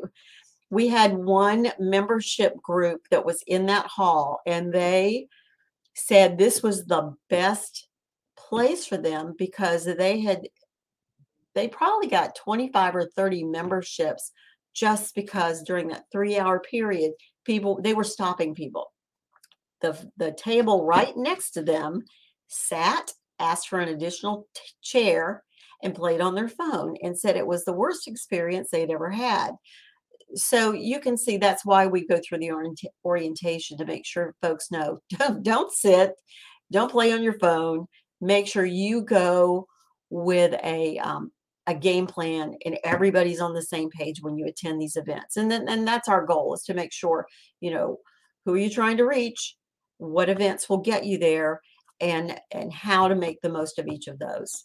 We had one membership group that was in that hall and they said this was the best place for them because they had they probably got 25 or 30 memberships just because during that 3 hour period people they were stopping people. The the table right next to them sat asked for an additional t- chair and played on their phone and said it was the worst experience they'd ever had. So you can see that's why we go through the orient- orientation to make sure folks know [laughs] don't, don't sit, don't play on your phone. Make sure you go with a um, a game plan and everybody's on the same page when you attend these events and then and that's our goal is to make sure you know who are you trying to reach what events will get you there and and how to make the most of each of those.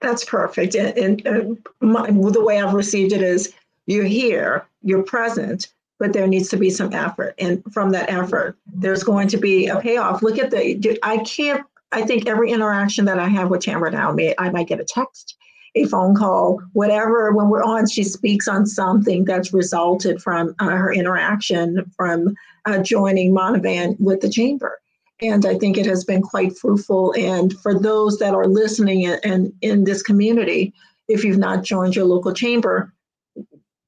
That's perfect and, and, and my, the way i've received it is you're here you're present but there needs to be some effort and from that effort there's going to be a payoff. Look at the i can't i think every interaction that i have with tamara now i might get a text a phone call, whatever. When we're on, she speaks on something that's resulted from uh, her interaction from uh, joining Monovan with the chamber. And I think it has been quite fruitful. And for those that are listening and in, in this community, if you've not joined your local chamber,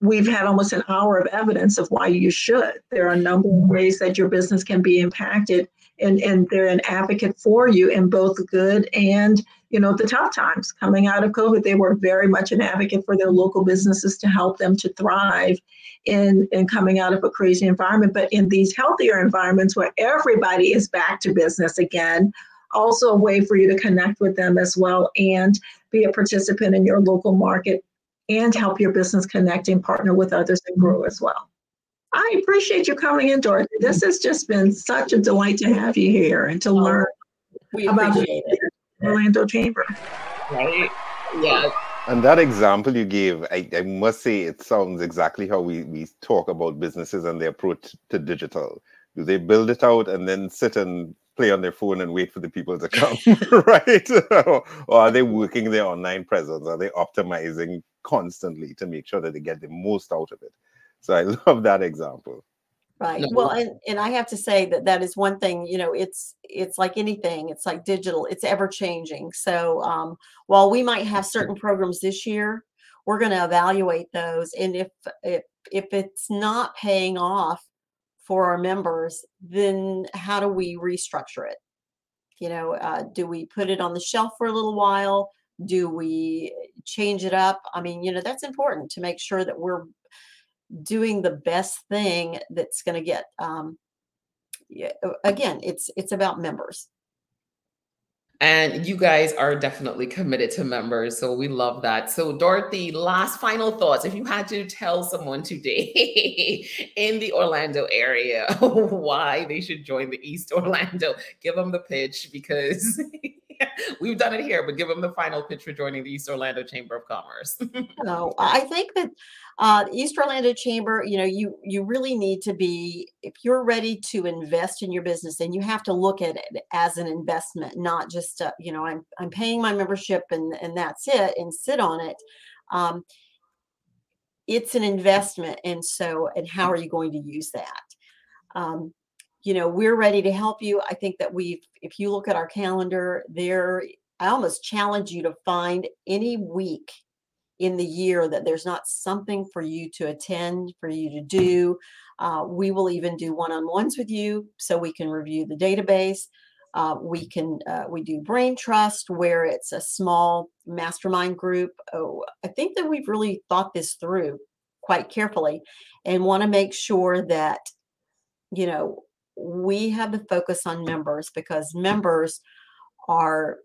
we've had almost an hour of evidence of why you should. There are a number of ways that your business can be impacted, and, and they're an advocate for you in both good and you know, the tough times coming out of COVID, they were very much an advocate for their local businesses to help them to thrive in, in coming out of a crazy environment. But in these healthier environments where everybody is back to business again, also a way for you to connect with them as well and be a participant in your local market and help your business connect and partner with others and grow as well. I appreciate you coming in, Dorothy. This has just been such a delight to have you here and to oh, learn we about the Orlando Chamber. Right? Yeah. And that example you gave, I, I must say, it sounds exactly how we, we talk about businesses and their approach to digital. Do they build it out and then sit and play on their phone and wait for the people to come, [laughs] [laughs] right? or, [laughs] or are they working their online presence? Are they optimizing constantly to make sure that they get the most out of it? So I [laughs] love that example. Right. No. Well, and, and I have to say that that is one thing, you know, it's, it's like anything, it's like digital, it's ever changing. So um, while we might have certain programs this year, we're going to evaluate those. And if, if, if it's not paying off for our members, then how do we restructure it? You know, uh, do we put it on the shelf for a little while? Do we change it up? I mean, you know, that's important to make sure that we're doing the best thing that's going to get um, yeah, again it's it's about members. And you guys are definitely committed to members so we love that. So dorothy last final thoughts if you had to tell someone today [laughs] in the orlando area [laughs] why they should join the east orlando give them the pitch because [laughs] [laughs] We've done it here, but give them the final pitch for joining the East Orlando Chamber of Commerce. [laughs] no, I think that uh, the East Orlando Chamber, you know, you you really need to be if you're ready to invest in your business, and you have to look at it as an investment, not just uh, you know, I'm I'm paying my membership and and that's it, and sit on it. Um, it's an investment, and so and how are you going to use that? Um, you know, we're ready to help you. I think that we've, if you look at our calendar, there, I almost challenge you to find any week in the year that there's not something for you to attend, for you to do. Uh, we will even do one-on-ones with you so we can review the database. Uh, we can uh, we do brain trust where it's a small mastermind group. Oh, I think that we've really thought this through quite carefully and want to make sure that you know we have the focus on members because members are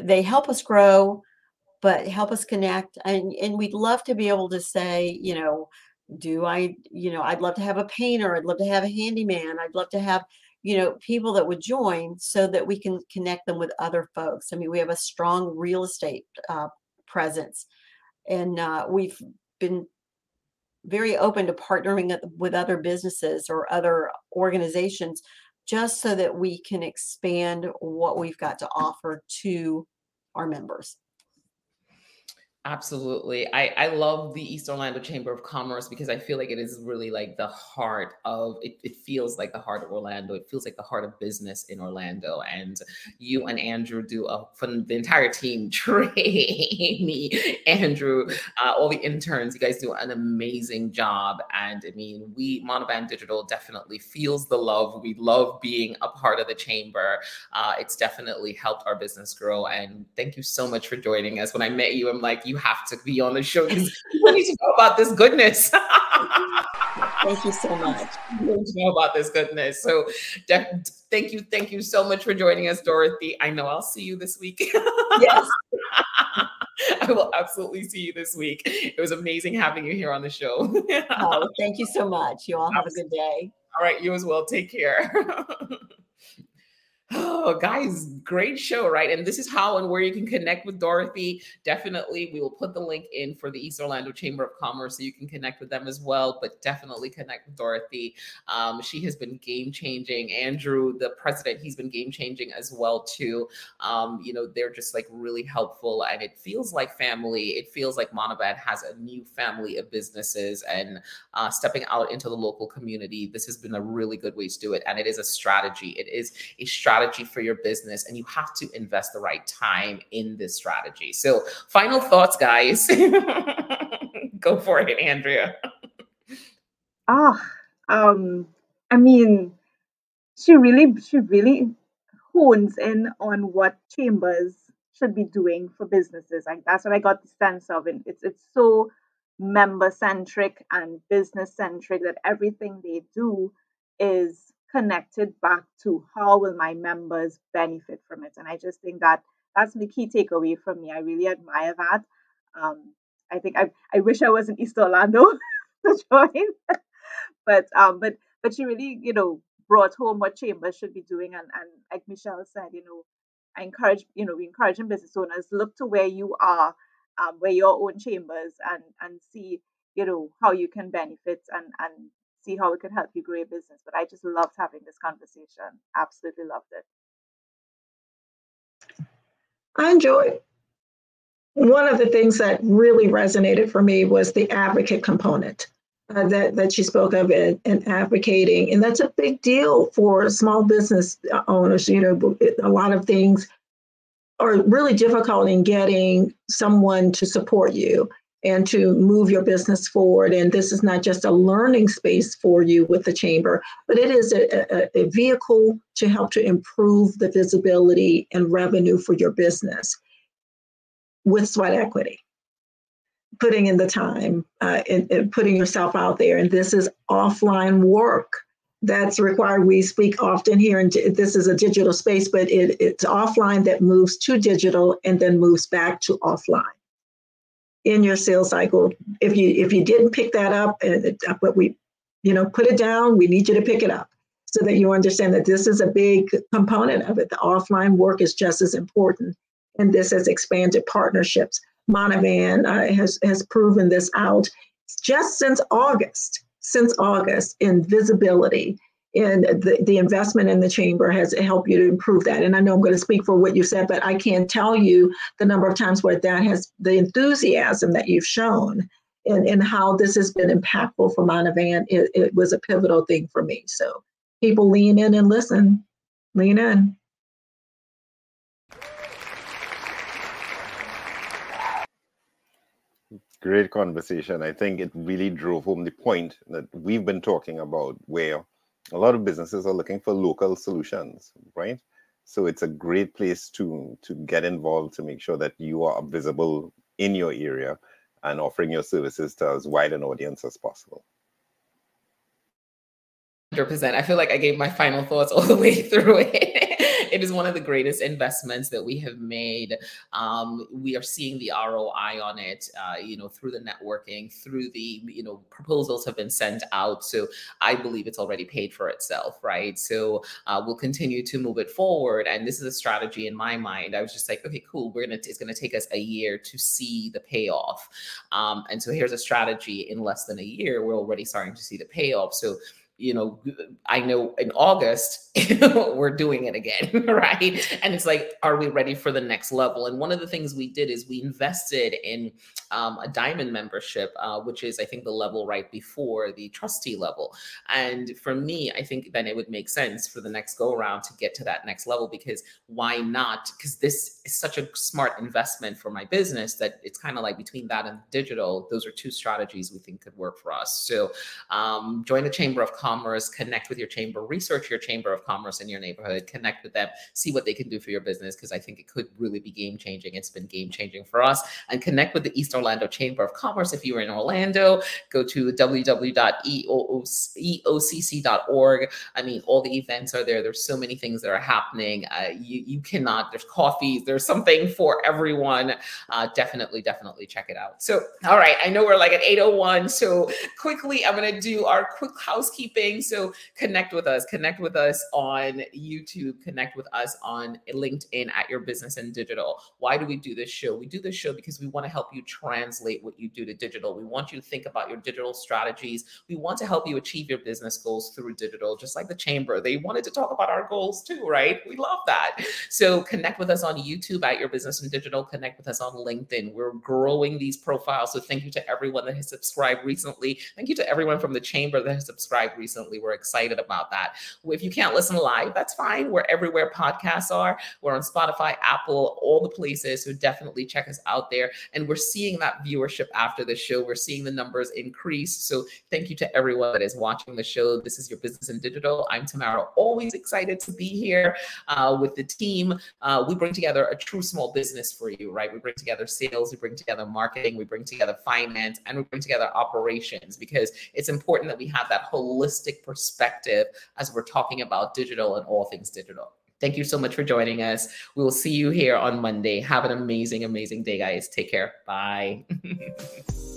they help us grow but help us connect. And and we'd love to be able to say you know do i you know i'd love to have a painter i'd love to have a handyman i'd love to have you know people that would join so that we can connect them with other folks. I mean we have a strong real estate uh, presence. And uh, we've been very open to partnering with other businesses or other organizations just so that we can expand what we've got to offer to our members. Absolutely. I, I love the East Orlando Chamber of Commerce because I feel like it is really like the heart of it, it feels like the heart of Orlando. It feels like the heart of business in Orlando. And you and Andrew do a from the entire team, [laughs] Trey, Andrew, uh, all the interns, you guys do an amazing job. And I mean, we Monovan Digital definitely feels the love. We love being a part of the chamber. Uh, it's definitely helped our business grow. And thank you so much for joining us. When I met you, I'm like, you you have to be on the show because people need to know about this goodness. [laughs] Thank you so much. People need to know about this goodness. So, thank you, thank you so much for joining us, Dorothy. I know I'll see you this week. Yes. [laughs] I will absolutely see you this week. It was amazing having you here on the show. oh, thank you so much. You all have a good day. All right, you as well. Take care. [laughs] Oh, guys, great show, right? And this is how and where you can connect with Dorothy. Definitely, we will put the link in for the East Orlando Chamber of Commerce so you can connect with them as well. But definitely connect with Dorothy. Um, she has been game changing. Andrew, the president, he's been game changing as well too. Um, you know, they're just like really helpful, and it feels like family. It feels like Monovan has a new family of businesses and uh, stepping out into the local community. This has been a really good way to do it, and it is a strategy. It is a strategy strategy for your business and you have to invest the right time in this strategy. So, final thoughts, guys. [laughs] Go for it, Andrea. Ah, oh, um, I mean, she really, she really hones in on what chambers should be doing for businesses. Like that's what I got the sense of, and it's it's so member centric and business centric that everything they do is connected back to how will my members benefit from it. And i just think that that's the key takeaway from me. I really admire that. Um, i think i, I wish i was in east orlando [laughs] to join. [laughs] But um, but but she really you know brought home what chambers should be doing. And and like michelle said you know i encourage you know we encouraging business owners look to where you are um, where your own chambers and and see you know how you can benefit and and see how it could help you grow your business. But I just loved having this conversation. Absolutely loved it. I enjoyed. One of the things that really resonated for me was the advocate component. Uh, that that she spoke of in, in, advocating, and that's a big deal for small business owners. You know, a lot of things are really difficult in getting someone to support you and to move your business forward. And this is not just a learning space for you with the chamber, but it is a, a, a vehicle to help to improve the visibility and revenue for your business with sweat equity. Putting in the time uh, and, and putting yourself out there. And this is offline work that's required. We speak often here, and this is a digital space, but it, it's offline that moves to digital and then moves back to offline in your sales cycle. If you if you didn't pick that up, uh, but we, you know, put it down. We need you to pick it up so that you understand that this is a big component of it. The offline work is just as important, and this has expanded partnerships. Monovan uh, has has proven this out just since August. Since August in visibility and the, the investment in the chamber has helped you to improve that. And I know I'm going to speak for what you said, but I can't tell you the number of times where that has the enthusiasm that you've shown and, and how this has been impactful for Monovan. It, it was a pivotal thing for me. So people lean in and listen, lean in. Great conversation. I think it really drove home the point that we've been talking about where a lot of businesses are looking for local solutions, right? So it's a great place to to get involved to make sure that you are visible in your area and offering your services to as wide an audience as possible. 100%. I feel like I gave my final thoughts all the way [laughs] through it it is one of the greatest investments that we have made. Um, we are seeing the ROI on it, uh, you know, through the networking, through the, you know, proposals have been sent out. So I believe it's already paid for itself, right? So uh, we'll continue to move it forward. And this is a strategy in my mind. I was just like, okay, cool. We're gonna. It's gonna take us a year to see the payoff. Um, and so here's a strategy in less than a year. We're already starting to see the payoff. So you know, I know in August [laughs] we're doing it again, [laughs] right? And it's like, are we ready for the next level? And one of the things we did is we invested in um, a diamond membership, uh, which is, I think, the level right before the trustee level. And for me, I think then it would make sense for the next go around to get to that next level because why not? Because this is such a smart investment for my business that it's kind of like between that and digital, those are two strategies we think could work for us. So um, join the Chamber of Commerce, connect with your chamber, research your Chamber of Commerce in your neighborhood, connect with them, see what they can do for your business, because I think it could really be game changing. It's been game changing for us. And connect with the East Orlando Chamber of Commerce. If you're in Orlando, go to www.eocc.org. I mean, all the events are there. There's so many things that are happening. Uh, you, you cannot, there's coffees, there's something for everyone. Uh, definitely, definitely check it out. So, all right, I know we're like at 801. So, quickly, I'm going to do our quick housekeeping. So, connect with us, connect with us on YouTube, connect with us on LinkedIn at Your Business and Digital. Why do we do this show? We do this show because we want to help you translate what you do to digital. We want you to think about your digital strategies. We want to help you achieve your business goals through digital, just like the chamber. They wanted to talk about our goals too, right? We love that. So connect with us on YouTube at Your Business and Digital. Connect with us on LinkedIn. We're growing these profiles. So thank you to everyone that has subscribed recently. Thank you to everyone from the chamber that has subscribed recently. We're excited about that. If you can't listen live, that's fine. We're everywhere podcasts are. We're on Spotify, Apple, all the places. So definitely check us out there. And we're seeing that viewership after the show. We're seeing the numbers increase. So thank you to everyone that is watching the show. This is your business in digital. I'm Tamara, always excited to be here uh, with the team. Uh, we bring together a true small business for you, right? We bring together sales, we bring together marketing, we bring together finance, and we bring together operations because it's important that we have that holistic perspective as we're talking about digital and all things digital. Thank you so much for joining us. We will see you here on Monday. Have an amazing, amazing day, guys. Take care. Bye. [laughs]